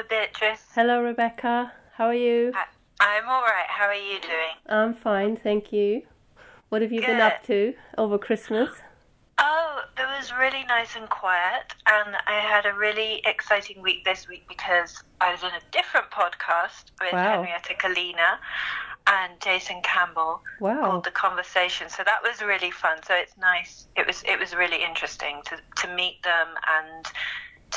Hello, Beatrice. Hello, Rebecca. How are you? Hi. I'm all right. How are you doing? I'm fine, thank you. What have you been up to over Christmas? Oh, it was really nice and quiet, and I had a really exciting week this week because I was in a different podcast with Wow. Henrietta Kalina and Jason Campbell Wow. called The Conversation. So that was really fun. So it's nice. It was it was really interesting to to meet them and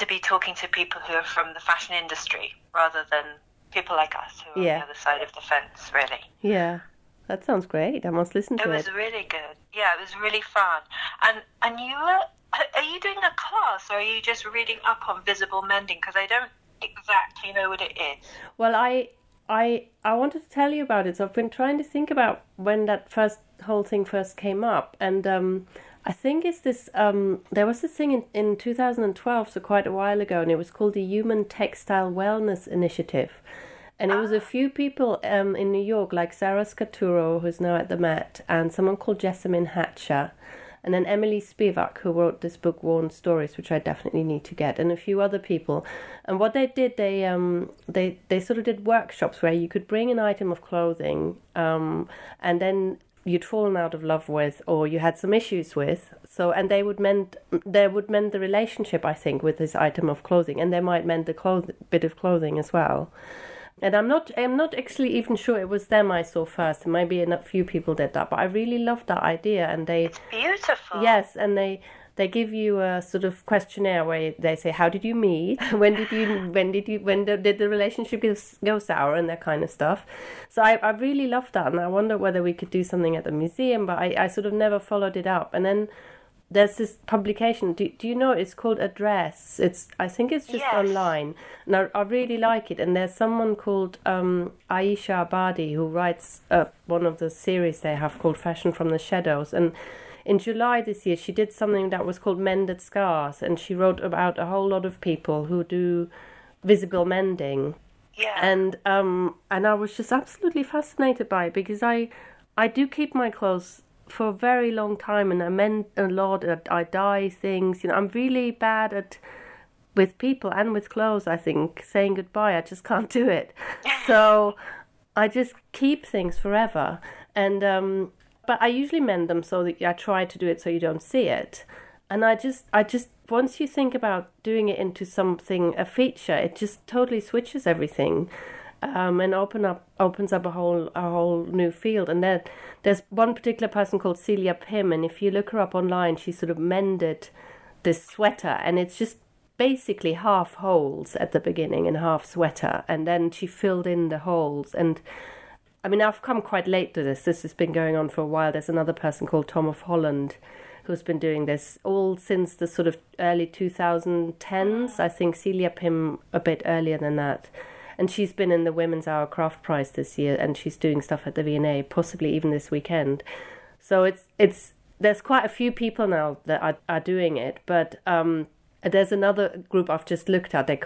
to be talking to people who are from the fashion industry rather than people like us who are Yeah. on the other side of the fence. Really. Yeah, that sounds great. I must listen to It was it. Was really good. Yeah, it was really fun. And and you were are you doing a class or are you just reading up on visible mending? Because I don't exactly know what it is. Well, I, I, I wanted to tell you about it. So I've been trying to think about when that first whole thing first came up, and um, I think it's this. Um, there was this thing in in 2012, so quite a while ago, and it was called the Human Textile Wellness Initiative. And it was a few people um, in New York, like Sarah Scaturo, who's now at the Met, and someone called Jessamyn Hatcher, and then Emily Spivack, who wrote this book, Worn Stories, which I definitely need to get, and a few other people. And what they did, they um, they they sort of did workshops where you could bring an item of clothing, um, and then you'd fallen out of love with, or you had some issues with. So, and they would mend they would mend the relationship, I think, with this item of clothing, and they might mend the cloth- bit of clothing as well. And I'm not I'm not actually even sure it was them I saw first. Maybe a few people did that, but I really loved that idea. And they It's beautiful. yes, and they they give you a sort of questionnaire where they say how did you meet, when did you when did you when the, did the relationship go, sour and that kind of stuff. So I I really loved that, and I wonder whether we could do something at the museum, but I I sort of never followed it up. And then there's this publication. Do, do you know it's called Address? It's I think it's just Yes. online, and I, I really like it. And there's someone called um, Aisha Abadi who writes uh, one of the series they have called Fashion from the Shadows. And in July this year, she did something that was called Mended Scars, and she wrote about a whole lot of people who do visible mending. Yeah. and um and I was just absolutely fascinated by it because I I do keep my clothes for a very long time and I mend a lot I, I dye things. You know I'm really bad at with people and with clothes I think saying goodbye. I just can't do it. So I just keep things forever. And um but I usually mend them so that I try to do it so you don't see it. And I just I just once you think about doing it into something a feature it just totally switches everything um, and open up opens up a whole a whole new field. And there's one particular person called Celia Pym and if you look her up online she sort of mended this sweater and it's just basically half holes at the beginning and half sweater and then she filled in the holes. And I mean, I've come quite late to this. This has been going on for a while. There's another person called Tom of Holland who's been doing this all since the sort of early 2010s. I think Celia Pym a bit earlier than that. And she's been in the Women's Hour Craft Prize this year, and she's doing stuff at the V&A, possibly even this weekend. So it's it's there's quite a few people now that are, are doing it, but um, there's another group I've just looked at. They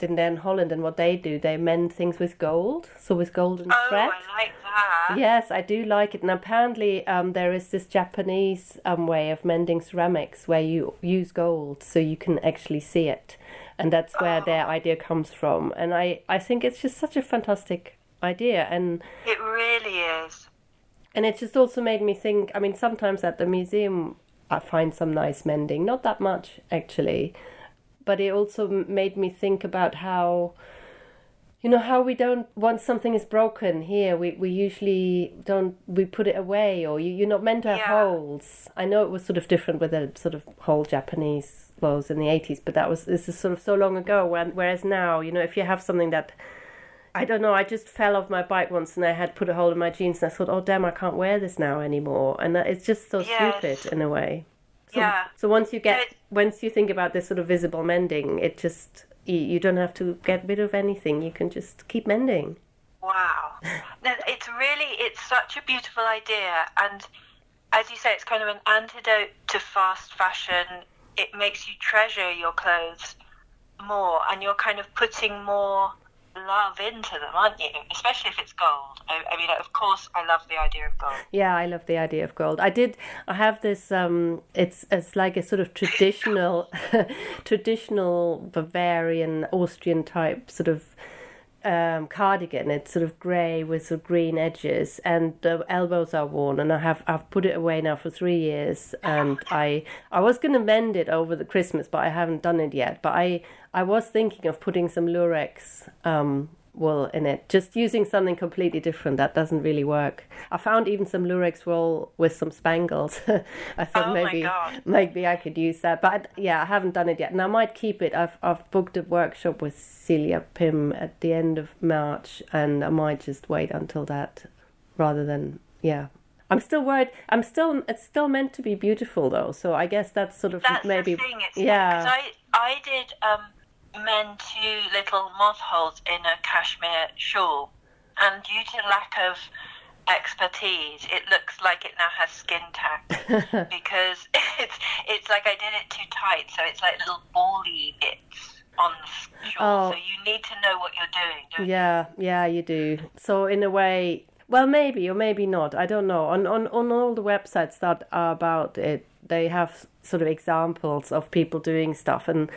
in then Holland, and what they do, they mend things with gold, so with golden oh, thread. I like that. Yes, I do like it. And apparently, um, there is this Japanese um, way of mending ceramics where you use gold so you can actually see it. And that's where their idea comes from. And I, I think it's just such a fantastic idea. And, It really is. and it just also made me think I mean, sometimes at the museum, I find some nice mending. Not that much, actually. But it also made me think about how you know how we don't once something is broken here we, we usually don't we put it away or you, you're not meant to have Yeah. holes i know it was sort of different with the sort of whole japanese clothes in the 80s but that was this is sort of so long ago when, whereas now you know if you have something that i don't know i just fell off my bike once and i had put a hole in my jeans and i thought oh damn i can't wear this now anymore and that, it's just so Yes. stupid in a way so, Yeah. so once you get It- once you think about this sort of visible mending it just you, you don't have to get rid of anything you can just keep mending Wow. No, it's really, it's such a beautiful idea. And as you say, it's kind of an antidote to fast fashion. It makes you treasure your clothes more and you're kind of putting more love into them, aren't you? Especially if it's gold. I, I mean, of course, I love the idea of gold. Yeah, I love the idea of gold. I did. I have this. Um, it's it's like a sort of traditional, traditional Bavarian Austrian type sort of um, cardigan. It's sort of grey with sort of green edges, and the elbows are worn. And I have I've put it away now for three years, and I I was going to mend it over the Christmas, but I haven't done it yet. But I I was thinking of putting some Lurex um, wool in it, just using something completely different. That doesn't really work. I found even some Lurex wool with some spangles. I thought Oh maybe maybe I could use that, but yeah, I haven't done it yet, and I might keep it. I've I've booked a workshop with Celia Pym at the end of March, and I might just wait until that, rather than yeah. I'm still worried. I'm still. It's still meant to be beautiful though, so I guess that's sort of That's maybe the thing. It's yeah. Because I I did um, mend two little moth holes in a cashmere shawl, and due to lack of expertise, it looks like it now has skin tack because it's it's like I did it too tight, so it's like little bally bits on the shawl. Oh. So you need to know what you're doing. Don't you? Yeah, yeah, you do. So in a way, well, maybe or maybe not. I don't know. On on on all the websites that are about it, they have sort of examples of people doing stuff, and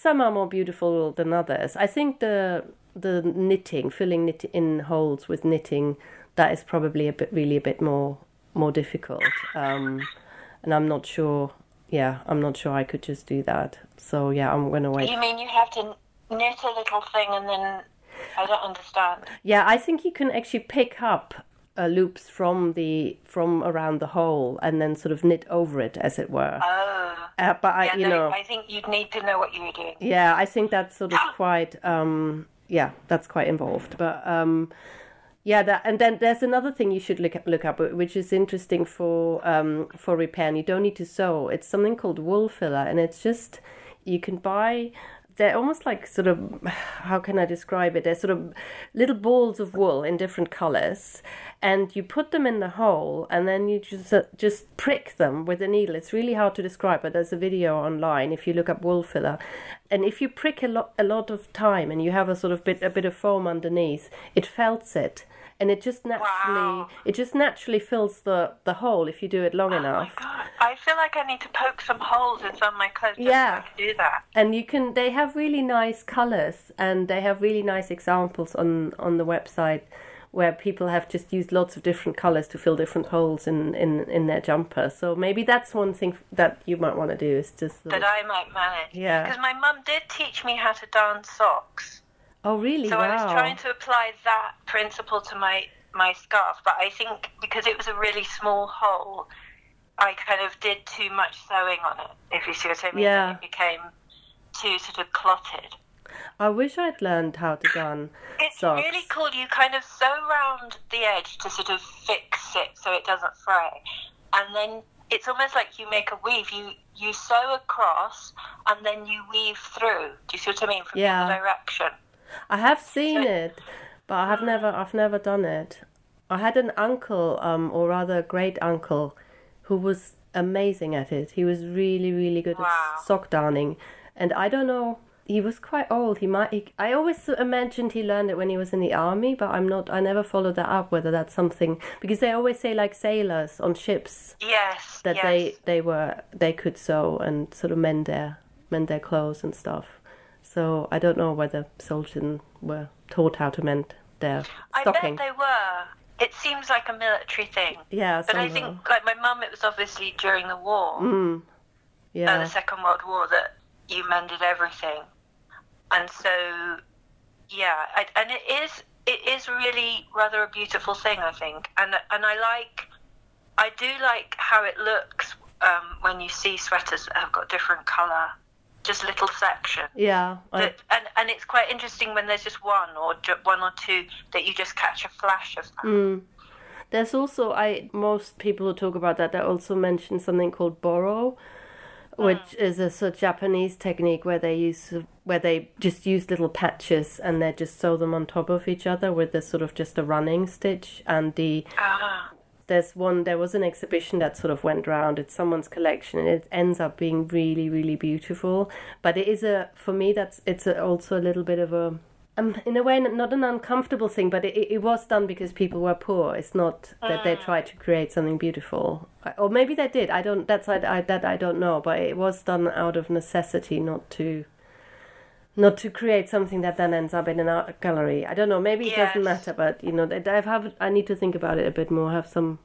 some are more beautiful than others. I think the the knitting, filling knit in holes with knitting, that is probably a bit really a bit more more difficult. Um, and I'm not sure. Yeah, I'm not sure I could just do that. So yeah, I'm gonna wait. You mean you have to knit a little thing and then I don't understand. Yeah, I think you can actually pick up uh, loops from the from around the hole and then sort of knit over it, as it were. Oh. Uh, but I, Yeah, you no, know, I think you'd need to know what you were doing. yeah, I think that's sort of quite, um, yeah, that's quite involved. But um, yeah, that and then there's another thing you should look look up, which is interesting for um, for repair. And you don't need to sew. It's something called wool filler, and it's just you can buy. They're almost like sort of how can I describe it? They're sort of little balls of wool in different colors, and you put them in the hole, and then you just uh, just prick them with a needle. It's really hard to describe, but there's a video online if you look up wool filler, and if you prick a lot a lot of time, and you have a sort of bit a bit of foam underneath, it felts it, and it just naturally Wow. it just naturally fills the the hole if you do it long Oh enough. my god! I feel like I need to poke some holes in some of my clothes. Yeah. so I can do that. and you can they have really nice colors and they have really nice examples on on the website where people have just used lots of different colors to fill different holes in in in their jumper so maybe that's one thing that you might want to do is just That of- I might manage. Yeah. Because my mum did teach me how to darn socks. Oh really So wow I was trying to apply that principle to my my scarf, but I think because it was a really small hole, I kind of did too much sewing on it. If you see what I mean, Yeah. It became too sort of clotted. i wish i'd learned how to darn It's socks really cool. You kind of sew around the edge to sort of fix it so it doesn't fray, and then it's almost like you make a weave. You you sew across and then you weave through. Do you see what I mean? From Yeah. the other direction. I have seen it, but I have never I've never done it. I had an uncle, um, or rather a great uncle, who was amazing at it. He was really, really good Wow. at sock darning, and I don't know. He was quite old. He might. He, I always imagined he learned it when he was in the army, but I'm not. I never followed that up. Whether that's something because they always say like sailors on ships Yes. that yes. they they were they could sew and sort of mend their mend their clothes and stuff. So I don't know whether soldiers were taught how to mend their I stocking. bet they were. It seems like a military thing. yeah, But I think, like my mum, it was obviously during the war, Mm, uh, yeah, the Second World War, that you mended everything, and so yeah, I, and it is it is really rather a beautiful thing, I think, and and I like I do like how it looks um, when you see sweaters that have got different colour, just little sections. yeah. I, and and it's quite interesting when there's just one or ju- one or two that you just catch a flash of that. mm. There's also I most people who talk about that they also mention something called boro, which is a sort of Japanese technique where they use where they just use little patches and they just sew them on top of each other with the sort of just a running stitch and the Ah, there's one there was an exhibition that sort of went round it's someone's collection and it ends up being really really beautiful but it is a for me that's it's a, also a little bit of a um, in a way, not an uncomfortable thing, but it, it was done because people were poor. It's not that they tried to create something beautiful, or maybe they did. I don't. That's I, I that I don't know. But it was done out of necessity, not to, not to create something that then ends up in an art gallery. I don't know. Maybe it doesn't matter, but you know, I have. I need to think about it a bit more. I Have some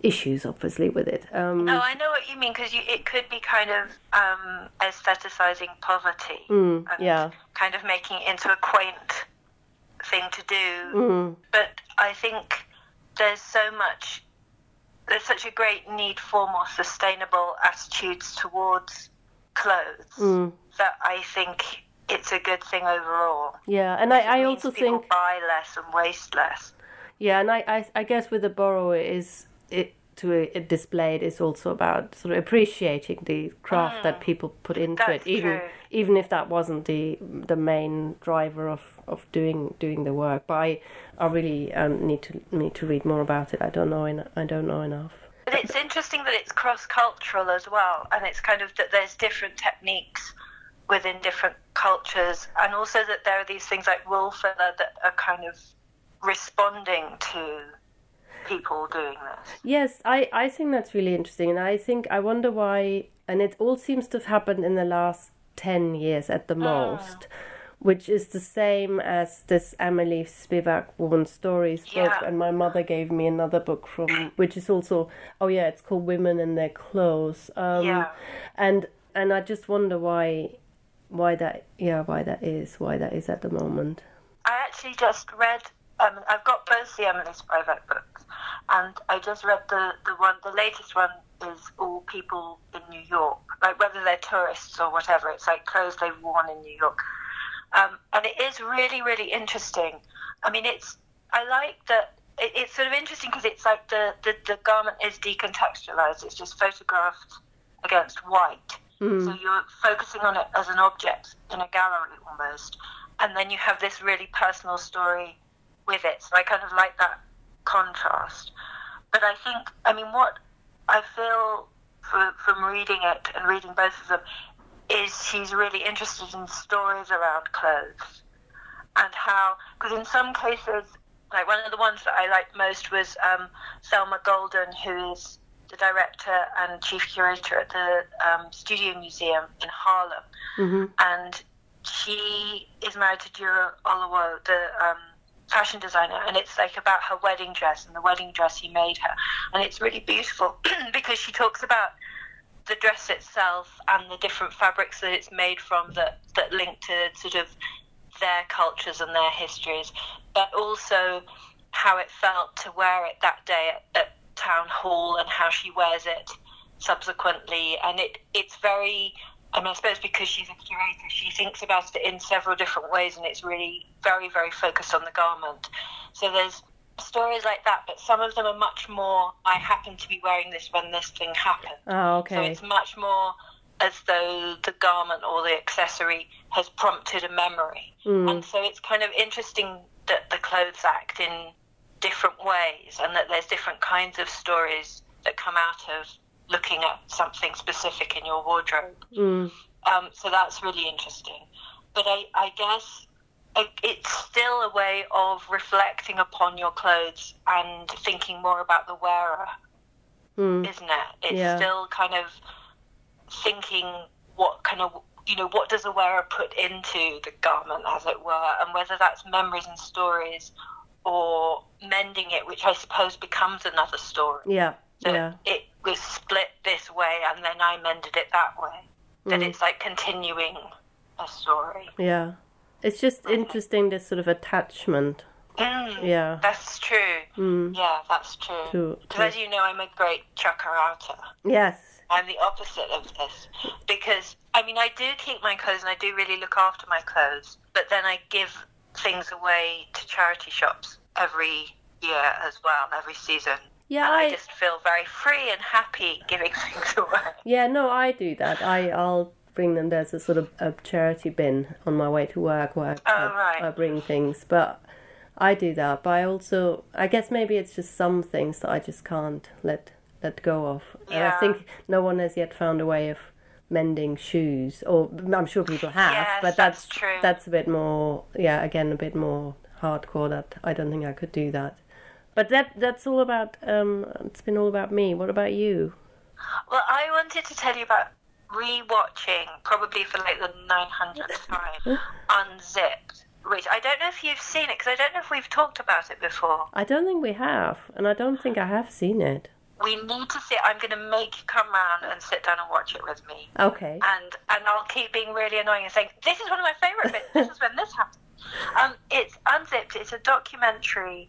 issues, obviously, with it. Um, Oh, I know what you mean because it could be kind of um, aestheticizing poverty Mm, and yeah. kind of making it into a quaint thing to do. mm, But I think there's so much, there's such a great need for more sustainable attitudes towards clothes mm, that I think it's a good thing overall. yeah, and I, I also think buy less and waste less. Yeah, and I, I, I guess with the boro it is it to uh, display it is also about sort of appreciating the craft that people put into Mm. It, even true. even if that wasn't the the main driver of, of doing doing the work. But I, I really um, need to need to read more about it. I don't know en- I don't know enough. But it's interesting that it's cross cultural as well, and it's kind of that there's different techniques within different cultures, and also that there are these things like wool filler that are kind of responding to people doing this. Yes, I, I think that's really interesting, and I think I wonder why, and it all seems to have happened in the last ten years at the most, which is the same as this Emily Spivack Worn Stories book, Yeah. and my mother gave me another book from, which is also, oh yeah, it's called Women and Their Clothes, um, Yeah. and and I just wonder why, why that, yeah, why that is, why that is at the moment. I actually just read. Um, I've got both the Emily Spivack books, and I just read the the one. The latest one is all people in New York, like whether they're tourists or whatever. It's like clothes they've worn in New York, um, and it is really really interesting. I mean, it's I like that. It, it's sort of interesting because it's like the, the the garment is decontextualized. It's just photographed against white. So you're focusing on it as an object in a gallery almost, and then you have this really personal story with it. So I kind of like that contrast. But I think, I mean, what I feel for, from reading it and reading both of them is she's really interested in stories around clothes and how, because in some cases, like one of the ones that I liked most was um, Thelma Golden, who is the director and chief curator at the um, Studio Museum in Harlem, hmm and she is married to Duro Olowu, the um, fashion designer, and it's like about her wedding dress and the wedding dress he made her, and it's really beautiful because she talks about the dress itself and the different fabrics that it's made from that that link to sort of their cultures and their histories, but also how it felt to wear it that day at, at town hall and how she wears it subsequently, and it it's very. I mean, I suppose because she's a curator, she thinks about it in several different ways, and it's really very, very focused on the garment. So there's stories like that, but some of them are much more. I happen to be wearing this when this thing happened. Oh, okay. So it's much more as though the garment or the accessory has prompted a memory. Mm. And so it's kind of interesting that the clothes act in different ways and that there's different kinds of stories that come out of looking at something specific in your wardrobe. Mm. Um, so that's really interesting. But I, I guess it's still a way of reflecting upon your clothes and thinking more about the wearer Mm. isn't it? It's Yeah. still kind of thinking what kind of you know what does a wearer put into the garment, as it were, and whether that's memories and stories or mending it, which I suppose becomes another story. Yeah. That Yeah. it was split this way and then I mended it that way. That Mm. it's like continuing a story. Yeah. It's just interesting this sort of attachment. Mm, Yeah. That's true. Mm. Yeah, that's true. Because as you know, I'm a great outer. yes. I'm the opposite of this because I mean I do keep my clothes and I do really look after my clothes, but then I give things away to charity shops every year as well, every season. Yeah, I, I, just feel very free and happy giving things away. yeah, no, I do that. I, I'll bring them. There's a sort of a charity bin on my way to work where Oh, I, right. I bring things, but I do that. But I also, I guess maybe it's just some things that I just can't let let go of. And I think no one has yet found a way of mending shoes, or I'm sure people have, Yes, but that's that's true. that's a bit more, yeah, again a bit more hardcore. That I don't think I could do that. But that that's all about. Um, it's been all about me. What about you? Well, I wanted to tell you about rewatching, probably for like the 900th time, Unzipped, which I don't know if you've seen it because I don't know if we've talked about it before. I don't think we have, and I don't think I have seen it. We need to sit. I'm going to make you come round and sit down and watch it with me. Okay. and and I'll keep being really annoying and saying this is one of my favourite bits. This is when this happened. Um, it's unzipped. It's a documentary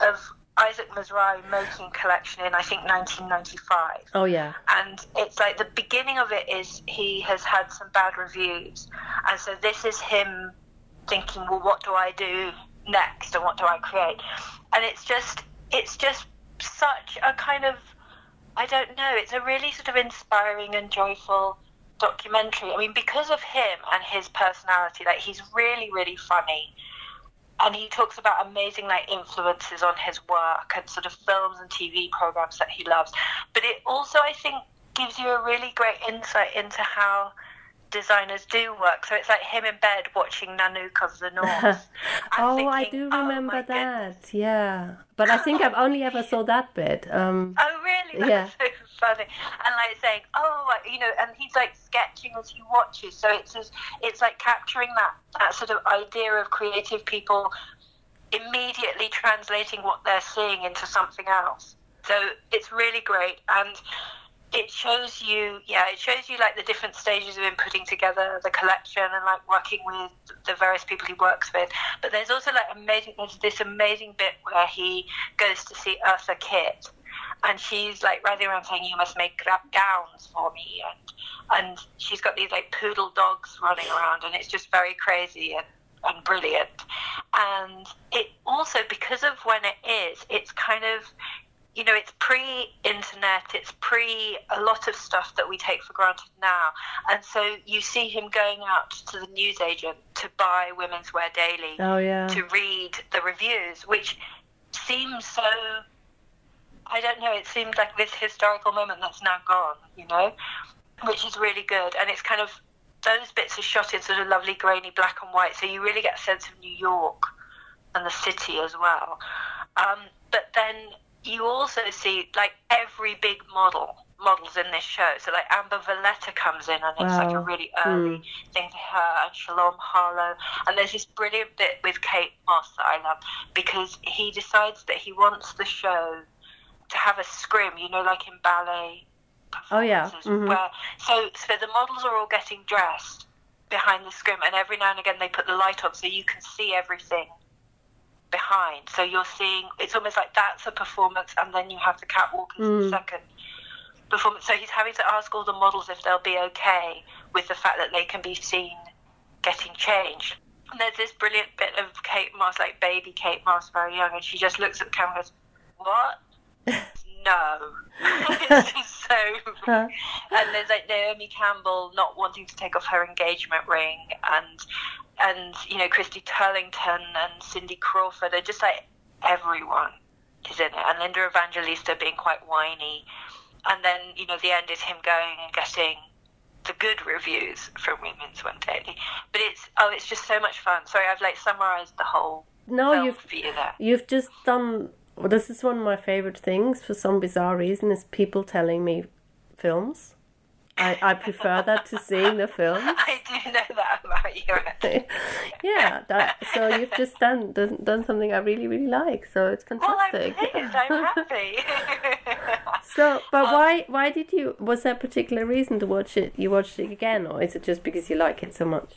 of Isaac Mizrahi making collection in I think 1995, Oh yeah. and it's like the beginning of it is he has had some bad reviews, and so this is him thinking, well, what do I do next, and what do I create? And it's just it's just such a kind of I don't know. It's a really sort of inspiring and joyful documentary. I mean, because of him and his personality, like he's really, really funny, and he talks about amazing like influences on his work and sort of films and TV programs that he loves. But it also, I think, gives you a really great insight into how designers do work. So it's like him in bed watching Nanook of the North. oh, I do "Oh, remember my that. goodness." Yeah, but I think I've only ever saw that bit. Um, Oh, really? Yeah. So funny. And like saying, oh, you know, and he's like sketching as he watches. So it's just, it's like capturing that, that sort of idea of creative people immediately translating what they're seeing into something else. So it's really great. And it shows you, yeah, it shows you like the different stages of him putting together the collection and like working with the various people he works with. But there's also like amazing, there's this amazing bit where he goes to see Eartha Kitt and she's like running around saying, "You must make gowns for me," and and she's got these like poodle dogs running around, and it's just very crazy and and brilliant. And it also because of when it is, it's kind of you know, it's pre-internet, it's pre a lot of stuff that we take for granted now, and so you see him going out to the newsagent to buy Women's Wear Daily oh yeah. to read the reviews, which seems so. I don't know. It seems like this historical moment that's now gone, you know, which is really good. And it's kind of those bits are shot in sort of lovely grainy black and white, so you really get a sense of New York and the city as well. Um, but then you also see like every big model models in this show. So like Amber Valletta comes in, and it's like a really early thing for her, and Shalom Harlow. And there's this brilliant bit with Kate Moss that I love because he decides that he wants the show to have a scrim, you know, like in ballet Oh, yeah. Mhm. where so so the models are all getting dressed behind the scrim, and every now and again they put the light on so you can see everything behind. So you're seeing it's almost like that's a performance, and then you have the catwalk as the Mm. second performance. So he's having to ask all the models if they'll be okay with the fact that they can be seen getting changed. And there's this brilliant bit of Kate Moss, like baby Kate Moss, very young, and she just looks at the camera and goes, What? no. so. And there's like Naomi Campbell not wanting to take off her engagement ring, and and you know Christy Turlington and Cindy Crawford are just like everyone is in it, and Linda Evangelista being quite whiny, and then you know the end is him going and getting the good reviews from Women's Wear Daily. But it's oh, it's just so much fun. Sorry, I've like summarized the whole No, you've you there. you've just done. Well, this is one of my favorite things for some bizarre reason is people telling me films. I, I prefer that to seeing the film. I do know that about you. yeah, that, so you've just done, done done something I really really like. So it's Well, I'm fantastic. pleased. I'm happy. so, but why why did you? Was there a particular reason to watch it? You watched it again, or is it just because you like it so much?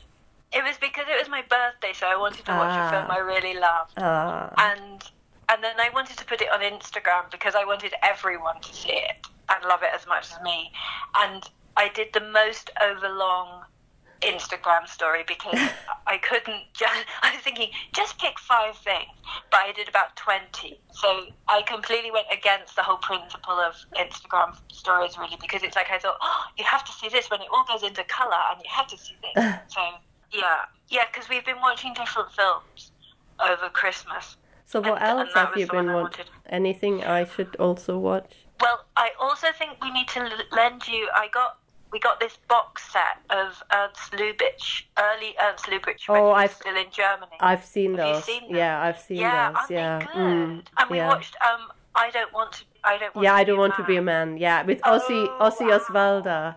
it was because it was my birthday, so I wanted to watch Ah. a film I really loved, Ah, and and then I wanted to put it on Instagram because I wanted everyone to see it and love it as much as me, and I did the most overlong Instagram story because I couldn't just. I was thinking just pick five things, but I did about twenty. So I completely went against the whole principle of Instagram stories, really, because it's like I thought, oh, you have to see this when it all goes into color, and you have to see this. so yeah, yeah, because we've been watching different films over Christmas. so what and- and else that have you been watching? Anything I should also watch? Well, I also think we need to l- lend you. I got we got this box set of Ernst Lubitsch, early Ernst Lubitsch, Oh, I've- still in Germany. I've seen Have you those. seen yeah, I've seen yeah, those. yeah. good? Mm, and we yeah. watched um, I don't want to. I don't want Yeah, to I don't want to be a man. man. Yeah, with Ossi Oh, Ossi wow. Oswalda.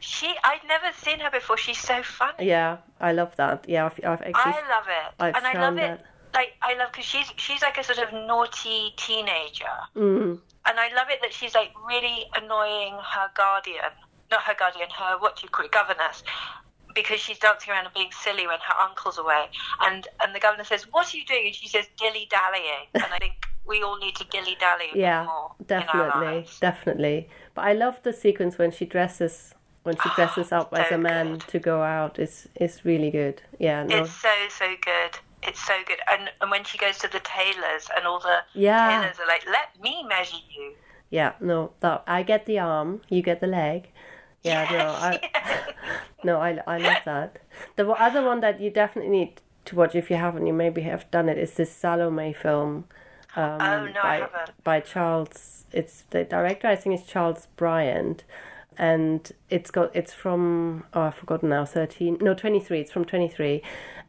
She, I'd never seen her before. She's so funny. Yeah, I love that. Yeah, I've, I've actually. I love it, I've and I love found it. that. Like I love because she's she's like a sort of naughty teenager, Mm, and I love it that she's like really annoying her guardian, not her guardian, her what do you call it, governess, because she's dancing around and being silly when her uncle's away, and and the governor says, "What are you doing?" and she says, "Dilly dallying," and I think we all need to dilly dally yeah, more in our definitely, definitely. But I love the sequence when she dresses when she dresses up as a man good. to go out. It's it's really good. Yeah, no, It's so so good. It's so good, and and when she goes to the tailors, and all the Yeah. tailors are like, "Let me measure you." yeah, no. That I get the arm, you get the leg. Yeah, no, I, no, I, I love that. The other one that you definitely need to watch if you haven't, you maybe have done it, is this Salome film. Um, Oh, no, by, haven't. by Charles. It's the director. I think is Charles Bryant, and it's got it's from oh I've forgotten now thirteen no twenty three. It's from twenty three,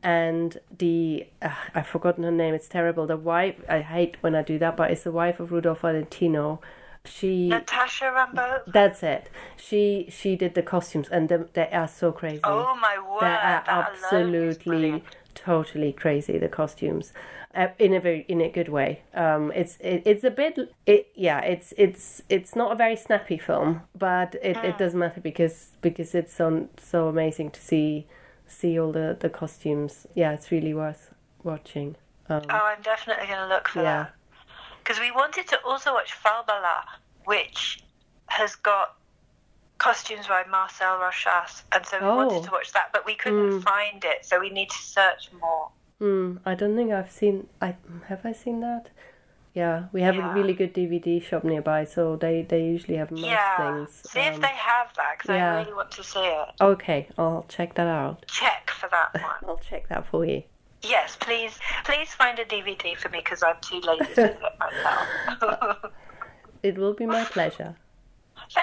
and the uh, I've forgotten her name. It's terrible. The wife I hate when I do that, but it's the wife of Rudolph Valentino. She Natacha Rambova. that's it. She she did the costumes, and them, they are so crazy. Oh my word! they are absolutely totally crazy. The costumes, uh, in a very in a good way. Um, it's it, it's a bit it yeah. It's it's it's not a very snappy film, but it, Mm. it doesn't matter because because it's so so amazing to see see all the the costumes. Yeah, it's really worth watching. Um, Oh, I'm definitely going to look for yeah. that. Because we wanted to also watch Falbala, which has got costumes by Marcel Rochas, and so we Oh. wanted to watch that, but we couldn't find it, so we need to search more. Mm, I don't think I've seen. I have I seen that. Yeah, we have Yeah. a really good DVD shop nearby, so they they usually have most yeah, things. see if um, they have that, because yeah. I really want to see it. Okay, I'll check that out. Check for that one. I'll check that for you. Yes, please, please find a DVD for me, because I'm too lazy to do it myself. It will be my pleasure.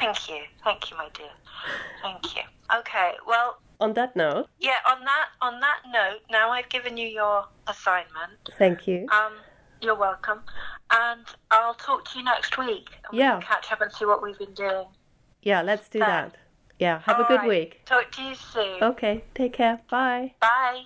Thank you, thank you, my dear. Thank you. Okay, well, On that note, Yeah, on that on that note, now I've given you your assignment. thank you. Um, you're welcome, and I'll talk to you next week. And Yeah. we can catch up and see what we've been doing. Yeah, let's do Thanks. that. Yeah, have a good right. week. Talk to you soon. Okay, take care. Bye. Bye.